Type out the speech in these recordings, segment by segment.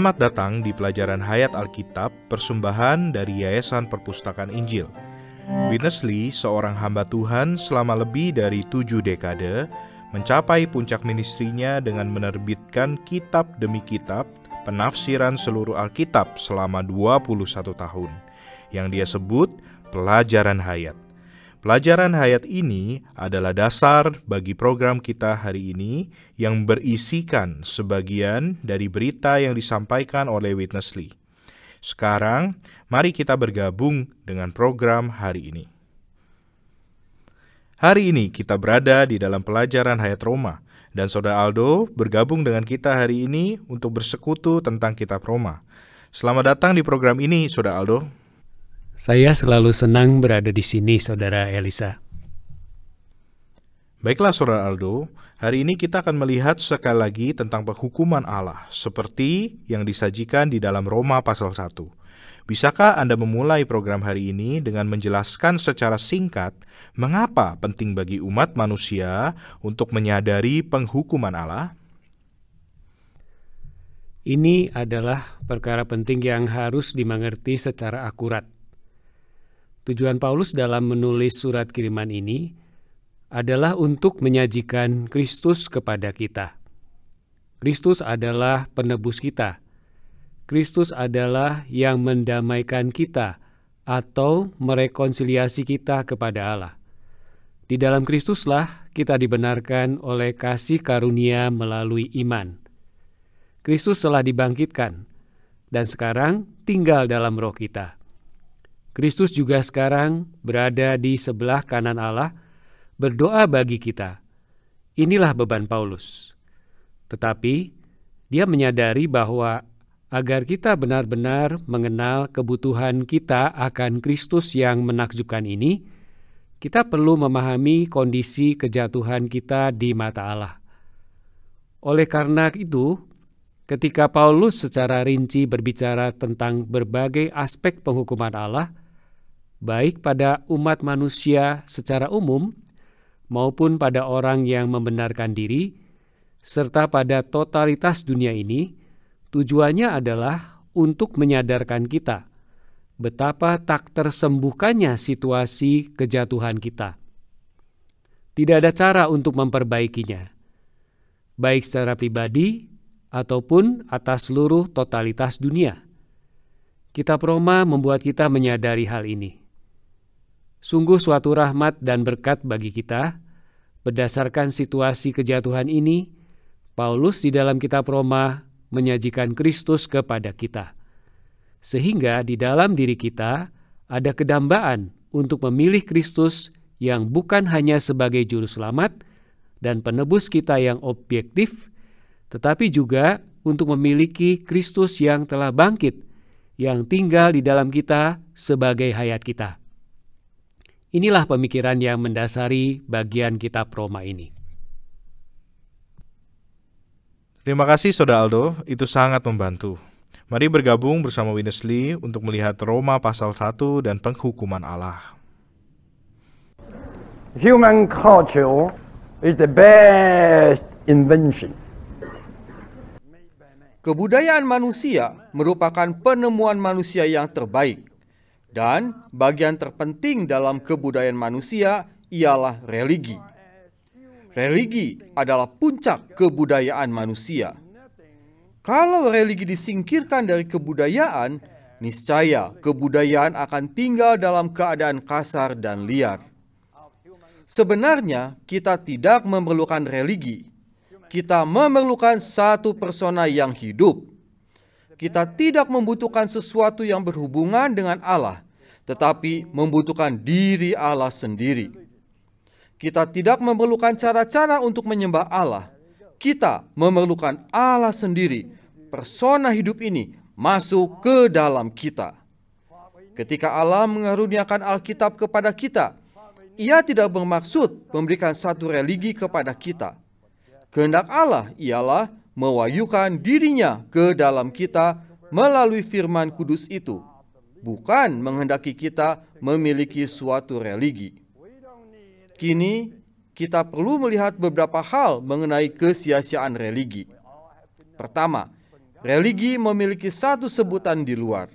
Selamat datang di pelajaran Hayat Alkitab persembahan dari Yayasan Perpustakaan Injil. Witness Lee, seorang hamba Tuhan selama lebih dari tujuh dekade, mencapai puncak ministrinya dengan menerbitkan kitab demi kitab penafsiran seluruh Alkitab selama 21 tahun, yang dia sebut Pelajaran Hayat. Pelajaran hayat ini adalah dasar bagi program kita hari ini yang berisikan sebagian dari berita yang disampaikan oleh Witness Lee. Sekarang, mari kita bergabung dengan program hari ini. Hari ini kita berada di dalam pelajaran hayat Roma, dan Saudara Aldo bergabung dengan kita hari ini untuk bersekutu tentang kitab Roma. Selamat datang di program ini, Saudara Aldo. Saya selalu senang berada di sini, Saudara Elisa. Baiklah, Saudara Aldo. Hari ini kita akan melihat sekali lagi tentang penghukuman Allah, seperti yang disajikan di dalam Roma pasal 1. Bisakah Anda memulai program hari ini dengan menjelaskan secara singkat mengapa penting bagi umat manusia untuk menyadari penghukuman Allah? Ini adalah perkara penting yang harus dimengerti secara akurat. Tujuan Paulus dalam menulis surat kiriman ini adalah untuk menyajikan Kristus kepada kita. Kristus adalah penebus kita. Kristus adalah yang mendamaikan kita atau merekonsiliasi kita kepada Allah. Di dalam Kristuslah kita dibenarkan oleh kasih karunia melalui iman. Kristus telah dibangkitkan dan sekarang tinggal dalam roh kita. Kristus juga sekarang berada di sebelah kanan Allah, berdoa bagi kita. Inilah beban Paulus. Tetapi dia menyadari bahwa agar kita benar-benar mengenal kebutuhan kita akan Kristus yang menakjubkan ini, kita perlu memahami kondisi kejatuhan kita di mata Allah. Oleh karena itu, ketika Paulus secara rinci berbicara tentang berbagai aspek penghukuman Allah, baik pada umat manusia secara umum maupun pada orang yang membenarkan diri, serta pada totalitas dunia ini, tujuannya adalah untuk menyadarkan kita betapa tak tersembuhkannya situasi kejatuhan kita. Tidak ada cara untuk memperbaikinya, baik secara pribadi ataupun atas seluruh totalitas dunia. Kitab Roma membuat kita menyadari hal ini. Sungguh suatu rahmat dan berkat bagi kita. Berdasarkan situasi kejatuhan ini, Paulus di dalam kitab Roma menyajikan Kristus kepada kita. Sehingga di dalam diri kita ada kedambaan untuk memilih Kristus yang bukan hanya sebagai juru selamat dan penebus kita yang objektif, tetapi juga untuk memiliki Kristus yang telah bangkit, yang tinggal di dalam kita sebagai hayat kita. Inilah pemikiran yang mendasari bagian kitab Roma ini. Terima kasih Saudara Aldo, itu sangat membantu. Mari bergabung bersama Winnesley untuk melihat Roma pasal 1 dan penghukuman Allah. Human culture is the best invention. Kebudayaan manusia merupakan penemuan manusia yang terbaik. Dan bagian terpenting dalam kebudayaan manusia ialah religi. Religi adalah puncak kebudayaan manusia. Kalau religi disingkirkan dari kebudayaan, niscaya kebudayaan akan tinggal dalam keadaan kasar dan liar. Sebenarnya, kita tidak memerlukan religi. Kita memerlukan satu persona yang hidup, kita tidak membutuhkan sesuatu yang berhubungan dengan Allah, tetapi membutuhkan diri Allah sendiri. Kita tidak memerlukan cara-cara untuk menyembah Allah. Kita memerlukan Allah sendiri. Persona hidup ini masuk ke dalam kita. Ketika Allah mengaruniakan Alkitab kepada kita, Ia tidak bermaksud memberikan satu religi kepada kita. Kehendak Allah ialah mewayukan dirinya ke dalam kita melalui firman kudus itu, bukan menghendaki kita memiliki suatu religi. Kini, kita perlu melihat beberapa hal mengenai kesia-siaan religi. Pertama, religi memiliki satu sebutan di luar.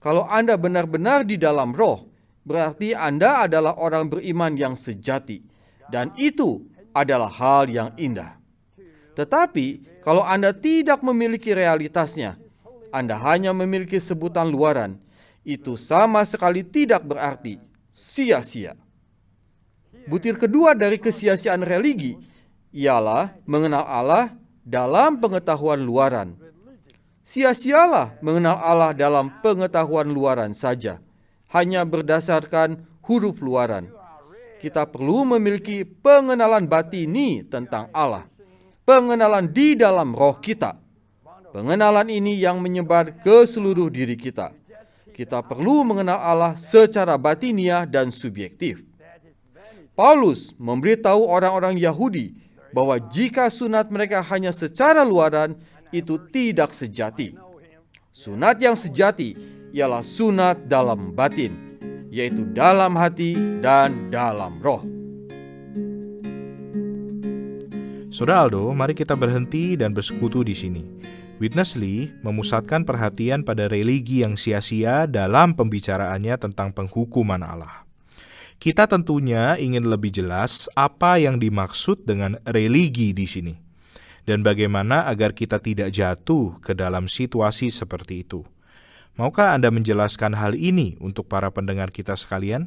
Kalau Anda benar-benar di dalam roh, berarti Anda adalah orang beriman yang sejati, dan itu adalah hal yang indah. Tetapi, kalau Anda tidak memiliki realitasnya, Anda hanya memiliki sebutan luaran, itu sama sekali tidak berarti sia-sia. Butir kedua dari kesia-siaan religi ialah mengenal Allah dalam pengetahuan luaran. Sia-sialah mengenal Allah dalam pengetahuan luaran saja, hanya berdasarkan huruf luaran. Kita perlu memiliki pengenalan batini tentang Allah, pengenalan di dalam roh kita. Pengenalan ini yang menyebar ke seluruh diri kita. Kita perlu mengenal Allah secara batiniah dan subjektif. Paulus memberitahu orang-orang Yahudi bahwa jika sunat mereka hanya secara luaran, itu tidak sejati. Sunat yang sejati ialah sunat dalam batin, yaitu dalam hati dan dalam roh. Saudara Aldo, mari kita berhenti dan bersekutu di sini. Witness Lee memusatkan perhatian pada religi yang sia-sia dalam pembicaraannya tentang penghukuman Allah. Kita tentunya ingin lebih jelas apa yang dimaksud dengan religi di sini, dan bagaimana agar kita tidak jatuh ke dalam situasi seperti itu. Maukah Anda menjelaskan hal ini untuk para pendengar kita sekalian?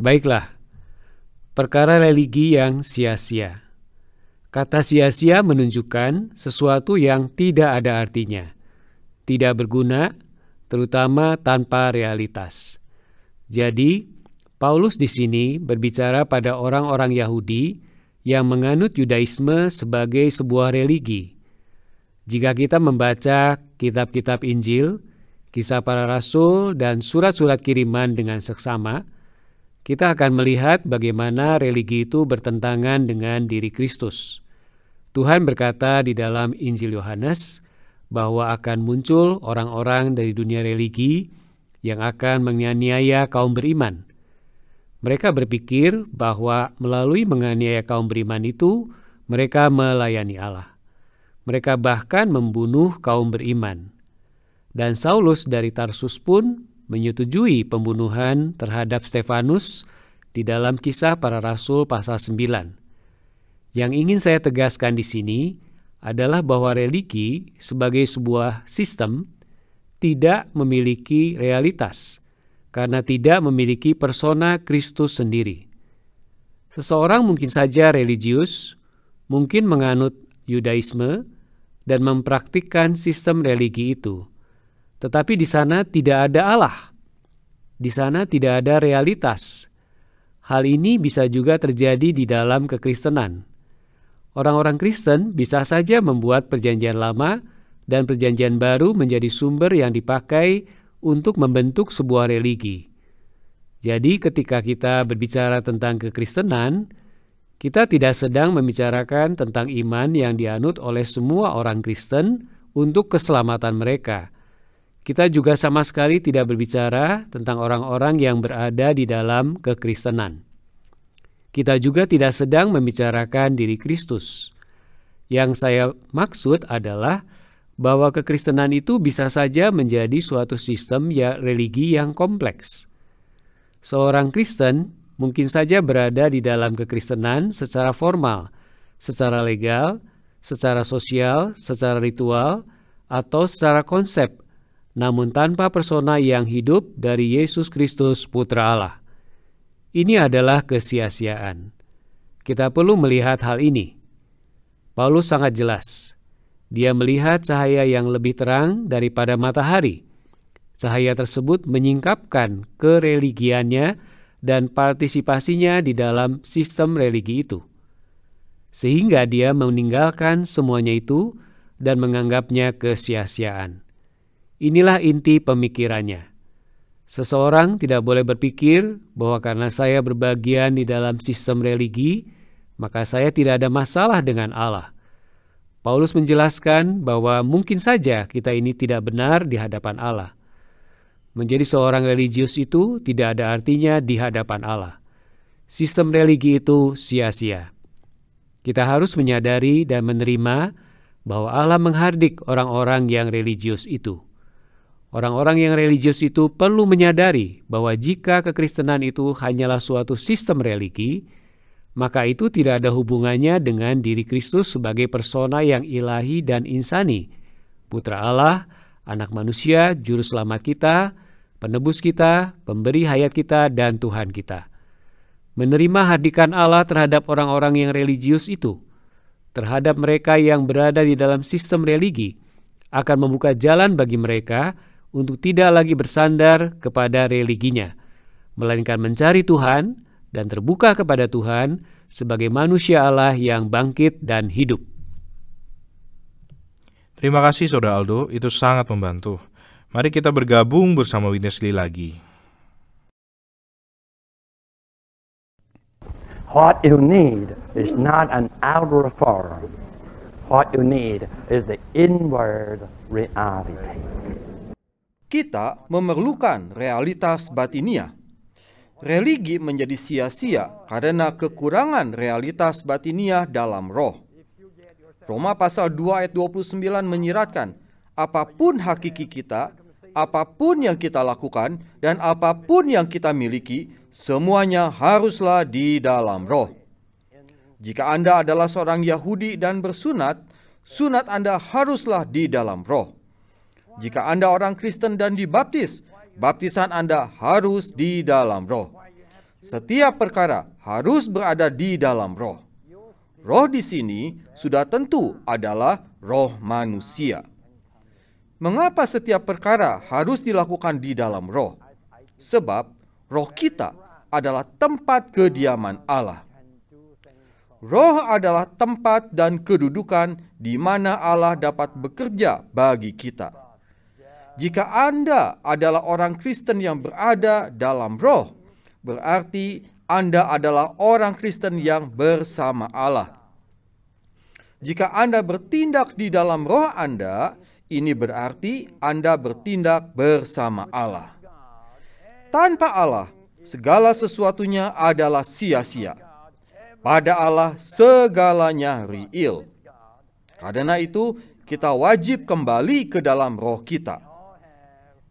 Baiklah, perkara religi yang sia-sia. Kata sia-sia menunjukkan sesuatu yang tidak ada artinya, tidak berguna, terutama tanpa realitas. Jadi, Paulus di sini berbicara pada orang-orang Yahudi yang menganut Yudaisme sebagai sebuah religi. Jika kita membaca kitab-kitab Injil, kisah para rasul, dan surat-surat kiriman dengan seksama, kita akan melihat bagaimana religi itu bertentangan dengan diri Kristus. Tuhan berkata di dalam Injil Yohanes bahwa akan muncul orang-orang dari dunia religi yang akan menganiaya kaum beriman. Mereka berpikir bahwa melalui menganiaya kaum beriman itu, mereka melayani Allah. Mereka bahkan membunuh kaum beriman. Dan Saulus dari Tarsus pun menyetujui pembunuhan terhadap Stefanus di dalam kisah para rasul pasal 9. Yang ingin saya tegaskan di sini adalah bahwa religi sebagai sebuah sistem tidak memiliki realitas karena tidak memiliki persona Kristus sendiri. Seseorang mungkin saja religius, mungkin menganut Yudaisme dan mempraktikkan sistem religi itu. Tetapi di sana tidak ada Allah. Di sana tidak ada realitas. Hal ini bisa juga terjadi di dalam kekristenan. Orang-orang Kristen bisa saja membuat perjanjian lama dan perjanjian baru menjadi sumber yang dipakai untuk membentuk sebuah religi. Jadi ketika kita berbicara tentang kekristenan, kita tidak sedang membicarakan tentang iman yang dianut oleh semua orang Kristen untuk keselamatan mereka. Kita juga sama sekali tidak berbicara tentang orang-orang yang berada di dalam kekristenan. Kita juga tidak sedang membicarakan diri Kristus. Yang saya maksud adalah bahwa kekristenan itu bisa saja menjadi suatu sistem ya religi yang kompleks. Seorang Kristen mungkin saja berada di dalam kekristenan secara formal, secara legal, secara sosial, secara ritual, atau secara konsep, namun tanpa persona yang hidup dari Yesus Kristus Putra Allah. Ini adalah kesia-siaan. Kita perlu melihat hal ini. Paulus sangat jelas dia melihat cahaya yang lebih terang daripada matahari. Cahaya tersebut menyingkapkan kereligiannya dan partisipasinya di dalam sistem religi itu. Sehingga dia meninggalkan semuanya itu dan menganggapnya kesia-siaan. Inilah inti pemikirannya. Seseorang tidak boleh berpikir bahwa karena saya berbagian di dalam sistem religi, maka saya tidak ada masalah dengan Allah. Paulus menjelaskan bahwa mungkin saja kita ini tidak benar di hadapan Allah. Menjadi seorang religius itu tidak ada artinya di hadapan Allah. Sistem religi itu sia-sia. Kita harus menyadari dan menerima bahwa Allah menghardik orang-orang yang religius itu. Orang-orang yang religius itu perlu menyadari bahwa jika kekristenan itu hanyalah suatu sistem religi, maka itu tidak ada hubungannya dengan diri Kristus sebagai persona yang ilahi dan insani, Putra Allah, Anak manusia, Juru Selamat kita, Penebus kita, Pemberi hayat kita, dan Tuhan kita. Menerima hardikan Allah terhadap orang-orang yang religius itu, terhadap mereka yang berada di dalam sistem religi, akan membuka jalan bagi mereka untuk tidak lagi bersandar kepada religinya, melainkan mencari Tuhan dan terbuka kepada Tuhan sebagai manusia Allah yang bangkit dan hidup. Terima kasih Saudara Aldo, itu sangat membantu. Mari kita bergabung bersama Witness Lee lagi. What you need is not an outer form. What you need is the inward reality. Kita memerlukan realitas batinia. Religi menjadi sia-sia karena kekurangan realitas batinia dalam roh. Roma pasal 2 ayat 29 menyiratkan, apa pun hakiki kita, apa pun yang kita lakukan, dan apa pun yang kita miliki, semuanya haruslah di dalam roh. Jika Anda adalah seorang Yahudi dan bersunat, sunat Anda haruslah di dalam roh. Jika Anda orang Kristen dan dibaptis, baptisan Anda harus di dalam roh. Setiap perkara harus berada di dalam roh. Roh di sini sudah tentu adalah roh manusia. Mengapa setiap perkara harus dilakukan di dalam roh? Sebab roh kita adalah tempat kediaman Allah. Roh adalah tempat dan kedudukan di mana Allah dapat bekerja bagi kita. Jika Anda adalah orang Kristen yang berada dalam roh, berarti Anda adalah orang Kristen yang bersama Allah. Jika Anda bertindak di dalam roh Anda, ini berarti Anda bertindak bersama Allah. Tanpa Allah, segala sesuatunya adalah sia-sia. Pada Allah, segalanya real. Karena itu, kita wajib kembali ke dalam roh kita.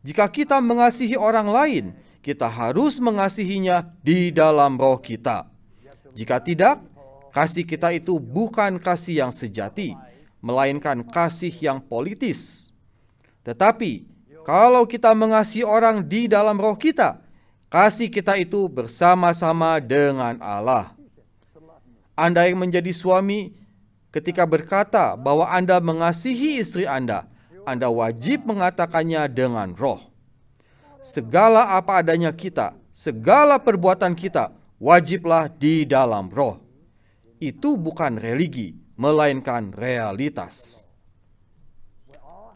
Jika kita mengasihi orang lain, kita harus mengasihinya di dalam roh kita. Jika tidak, kasih kita itu bukan kasih yang sejati, melainkan kasih yang politis. Tetapi, kalau kita mengasihi orang di dalam roh kita, kasih kita itu bersama-sama dengan Allah. Anda yang menjadi suami, ketika berkata bahwa Anda mengasihi istri Anda, anda wajib mengatakannya dengan roh. Segala apa adanya kita, segala perbuatan kita, wajiblah di dalam roh. Itu bukan religi, melainkan realitas.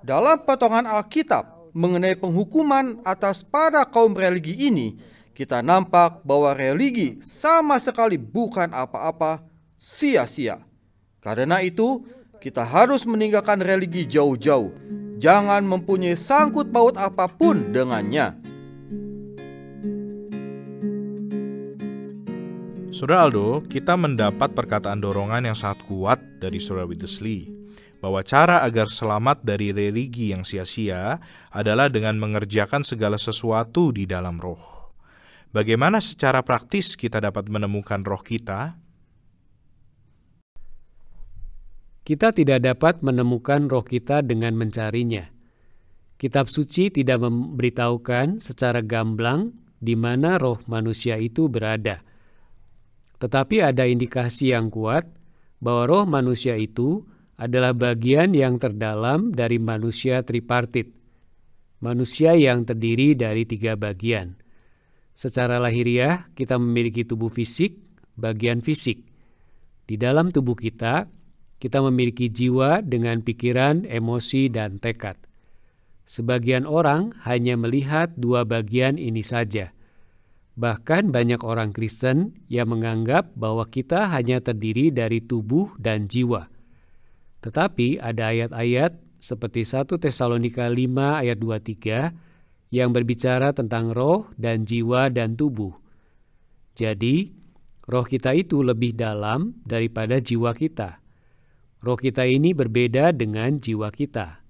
Dalam potongan Alkitab mengenai penghukuman atas para kaum religi ini, kita nampak bahwa religi sama sekali bukan apa-apa sia-sia. Karena itu, kita harus meninggalkan religi jauh-jauh jangan mempunyai sangkut paut apa pun dengannya. Saudara Aldo, kita mendapat perkataan dorongan yang sangat kuat dari Saudara Wittesley bahwa cara agar selamat dari religi yang sia-sia adalah dengan mengerjakan segala sesuatu di dalam roh. Bagaimana secara praktis kita dapat menemukan roh kita? Kita tidak dapat menemukan roh kita dengan mencarinya. Kitab suci tidak memberitahukan secara gamblang di mana roh manusia itu berada. Tetapi ada indikasi yang kuat bahwa roh manusia itu adalah bagian yang terdalam dari manusia tripartit, manusia yang terdiri dari tiga bagian. Secara lahiriah, kita memiliki tubuh fisik, bagian fisik. Di dalam tubuh kita, kita memiliki jiwa dengan pikiran, emosi, dan tekad. Sebagian orang hanya melihat dua bagian ini saja. Bahkan banyak orang Kristen yang menganggap bahwa kita hanya terdiri dari tubuh dan jiwa. Tetapi ada ayat-ayat seperti 1 Tesalonika 5 ayat 23 yang berbicara tentang roh dan jiwa dan tubuh. Jadi, roh kita itu lebih dalam daripada jiwa kita. Roh kita ini berbeda dengan jiwa kita.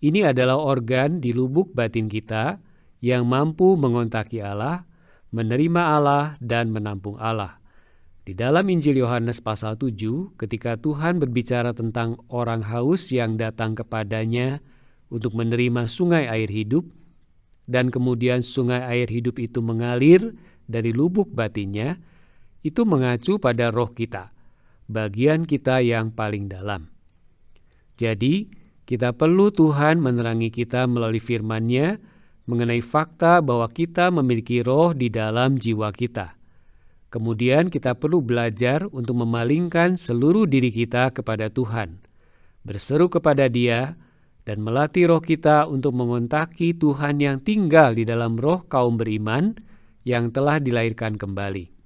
Ini adalah organ di lubuk batin kita yang mampu mengontaki Allah, menerima Allah, dan menampung Allah. Di dalam Injil Yohanes pasal 7, ketika Tuhan berbicara tentang orang haus yang datang kepadanya untuk menerima sungai air hidup, dan kemudian sungai air hidup itu mengalir dari lubuk batinnya, itu mengacu pada roh kita, bagian kita yang paling dalam. Jadi, kita perlu Tuhan menerangi kita melalui firman-Nya mengenai fakta bahwa kita memiliki roh di dalam jiwa kita. Kemudian kita perlu belajar untuk memalingkan seluruh diri kita kepada Tuhan, berseru kepada Dia, dan melatih roh kita untuk mengontaki Tuhan yang tinggal di dalam roh kaum beriman yang telah dilahirkan kembali.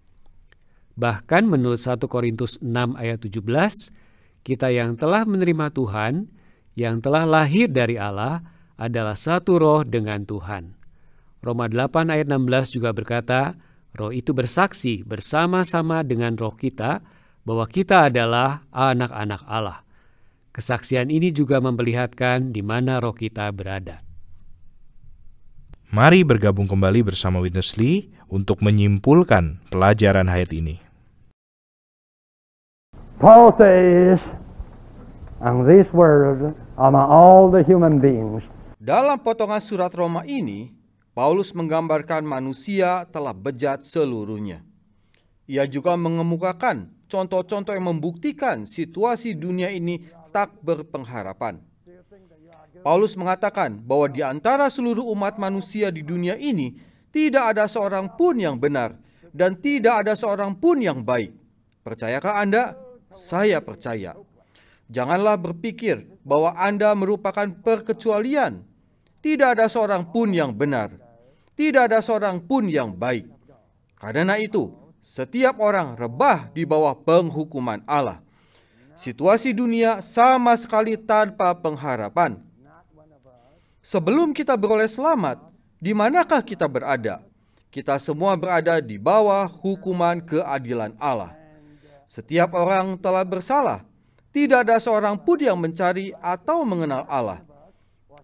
Bahkan menurut 1 Korintus 6 ayat 17, kita yang telah menerima Tuhan yang telah lahir dari Allah adalah satu roh dengan Tuhan. Roma 8 ayat 16 juga berkata, roh itu bersaksi bersama-sama dengan roh kita bahwa kita adalah anak-anak Allah. Kesaksian ini juga memperlihatkan di mana roh kita berada. Mari bergabung kembali bersama Witness Lee untuk menyimpulkan pelajaran ayat ini. Paul says, and this word among all the human beings. Dalam potongan surat Roma ini, Paulus menggambarkan manusia telah bejat seluruhnya. Ia juga mengemukakan contoh-contoh yang membuktikan situasi dunia ini tak berpengharapan. Paulus mengatakan bahwa di antara seluruh umat manusia di dunia ini tidak ada seorang pun yang benar dan tidak ada seorang pun yang baik. Percayakah Anda? Saya percaya. Janganlah berpikir bahwa Anda merupakan perkecualian. Tidak ada seorang pun yang benar. Tidak ada seorang pun yang baik. Karena itu, setiap orang rebah di bawah penghukuman Allah. Situasi dunia sama sekali tanpa pengharapan. Sebelum kita beroleh selamat, di manakah kita berada? Kita semua berada di bawah hukuman keadilan Allah. Setiap orang telah bersalah tidak ada seorang pun yang mencari atau mengenal Allah.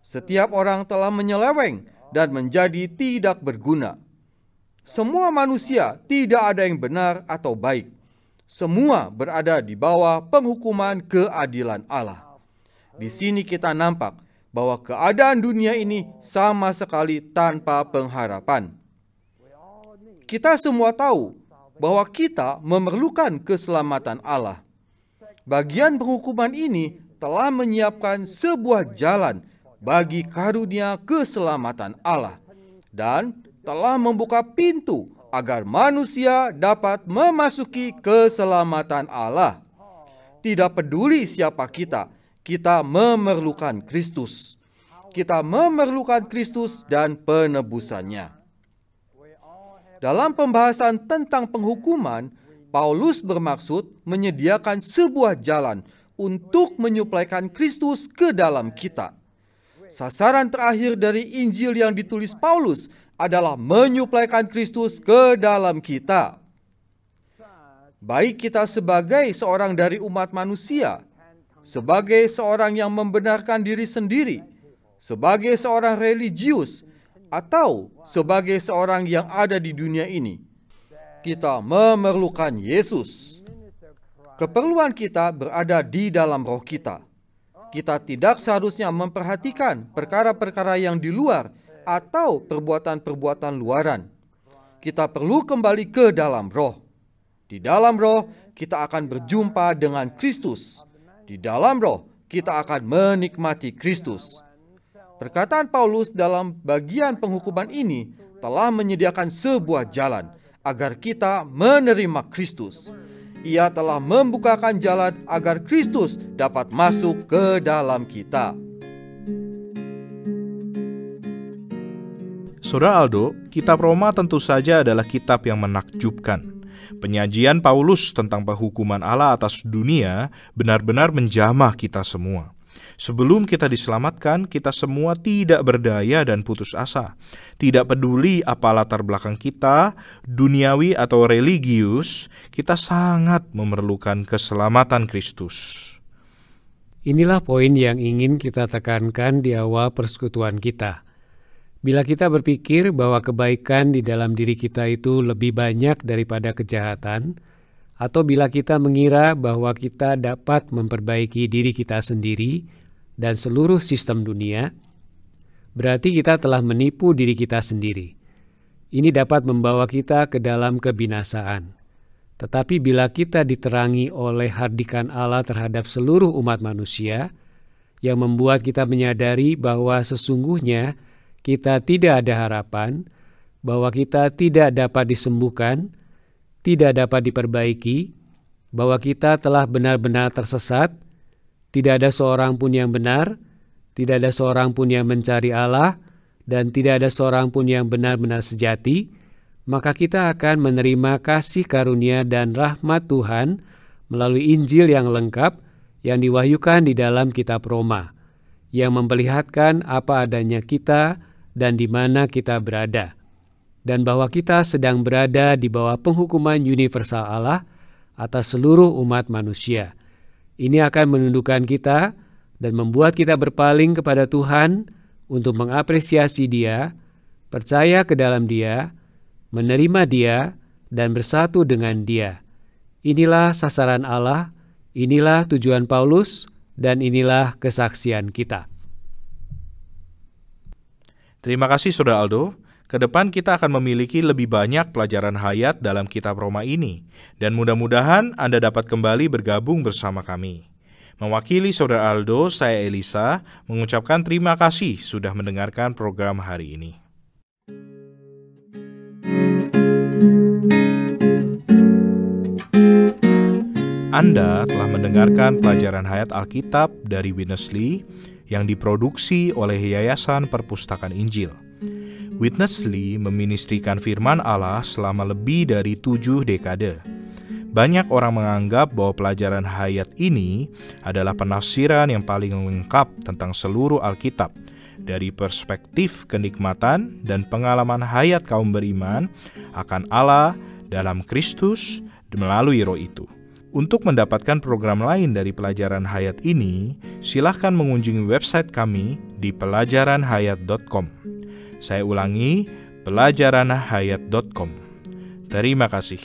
Setiap orang telah menyeleweng dan menjadi tidak berguna. Semua manusia tidak ada yang benar atau baik. Semua berada di bawah penghukuman keadilan Allah. Di sini kita nampak bahwa keadaan dunia ini sama sekali tanpa pengharapan. Kita semua tahu bahwa kita memerlukan keselamatan Allah bagian penghukuman ini telah menyiapkan sebuah jalan bagi karunia keselamatan Allah dan telah membuka pintu agar manusia dapat memasuki keselamatan Allah. Tidak peduli siapa kita, kita memerlukan Kristus. Kita memerlukan Kristus dan penebusannya. Dalam pembahasan tentang penghukuman, Paulus bermaksud menyediakan sebuah jalan untuk menyuplaikan Kristus ke dalam kita. Sasaran terakhir dari Injil yang ditulis Paulus adalah menyuplaikan Kristus ke dalam kita. Baik kita sebagai seorang dari umat manusia, sebagai seorang yang membenarkan diri sendiri, sebagai seorang religius, atau sebagai seorang yang ada di dunia ini kita memerlukan Yesus. Keperluan kita berada di dalam roh kita. Kita tidak seharusnya memperhatikan perkara-perkara yang di luar atau perbuatan-perbuatan luaran. Kita perlu kembali ke dalam roh. Di dalam roh, kita akan berjumpa dengan Kristus. Di dalam roh, kita akan menikmati Kristus. Perkataan Paulus dalam bagian penghukuman ini telah menyediakan sebuah jalan agar kita menerima Kristus. Ia telah membukakan jalan agar Kristus dapat masuk ke dalam kita. Saudara Aldo, kitab Roma tentu saja adalah kitab yang menakjubkan. Penyajian Paulus tentang penghukuman Allah atas dunia benar-benar menjamah kita semua. Sebelum kita diselamatkan, kita semua tidak berdaya dan putus asa. Tidak peduli apa latar belakang kita, duniawi atau religius, kita sangat memerlukan keselamatan Kristus. Inilah poin yang ingin kita tekankan di awal persekutuan kita. Bila kita berpikir bahwa kebaikan di dalam diri kita itu lebih banyak daripada kejahatan, atau bila kita mengira bahwa kita dapat memperbaiki diri kita sendiri dan seluruh sistem dunia, berarti kita telah menipu diri kita sendiri. Ini dapat membawa kita ke dalam kebinasaan. Tetapi bila kita diterangi oleh hardikan Allah terhadap seluruh umat manusia, yang membuat kita menyadari bahwa sesungguhnya kita tidak ada harapan, bahwa kita tidak dapat disembuhkan, tidak dapat diperbaiki, bahwa kita telah benar-benar tersesat, tidak ada seorang pun yang benar, tidak ada seorang pun yang mencari Allah, dan tidak ada seorang pun yang benar-benar sejati, maka kita akan menerima kasih karunia dan rahmat Tuhan melalui Injil yang lengkap yang diwahyukan di dalam kitab Roma, yang memperlihatkan apa adanya kita dan di mana kita berada, dan bahwa kita sedang berada di bawah penghukuman universal Allah atas seluruh umat manusia. Ini akan menundukkan kita dan membuat kita berpaling kepada Tuhan untuk mengapresiasi Dia, percaya ke dalam Dia, menerima Dia, dan bersatu dengan Dia. Inilah sasaran Allah, inilah tujuan Paulus, dan inilah kesaksian kita. Terima kasih Saudara Aldo. Ke depan kita akan memiliki lebih banyak pelajaran hayat dalam kitab Roma ini, dan mudah-mudahan Anda dapat kembali bergabung bersama kami. Mewakili Saudara Aldo, saya Elisa, mengucapkan terima kasih sudah mendengarkan program hari ini. Anda telah mendengarkan pelajaran hayat Alkitab dari Witness Lee yang diproduksi oleh Yayasan Perpustakaan Injil. Witness Lee meministrikan firman Allah selama lebih dari tujuh dekade. Banyak orang menganggap bahwa pelajaran hayat ini adalah penafsiran yang paling lengkap tentang seluruh Alkitab dari perspektif kenikmatan dan pengalaman hayat kaum beriman akan Allah dalam Kristus melalui roh itu. Untuk mendapatkan program lain dari pelajaran hayat ini, silahkan mengunjungi website kami di pelajaranhayat.com. Saya ulangi, pelajaranahayat.com. Terima kasih.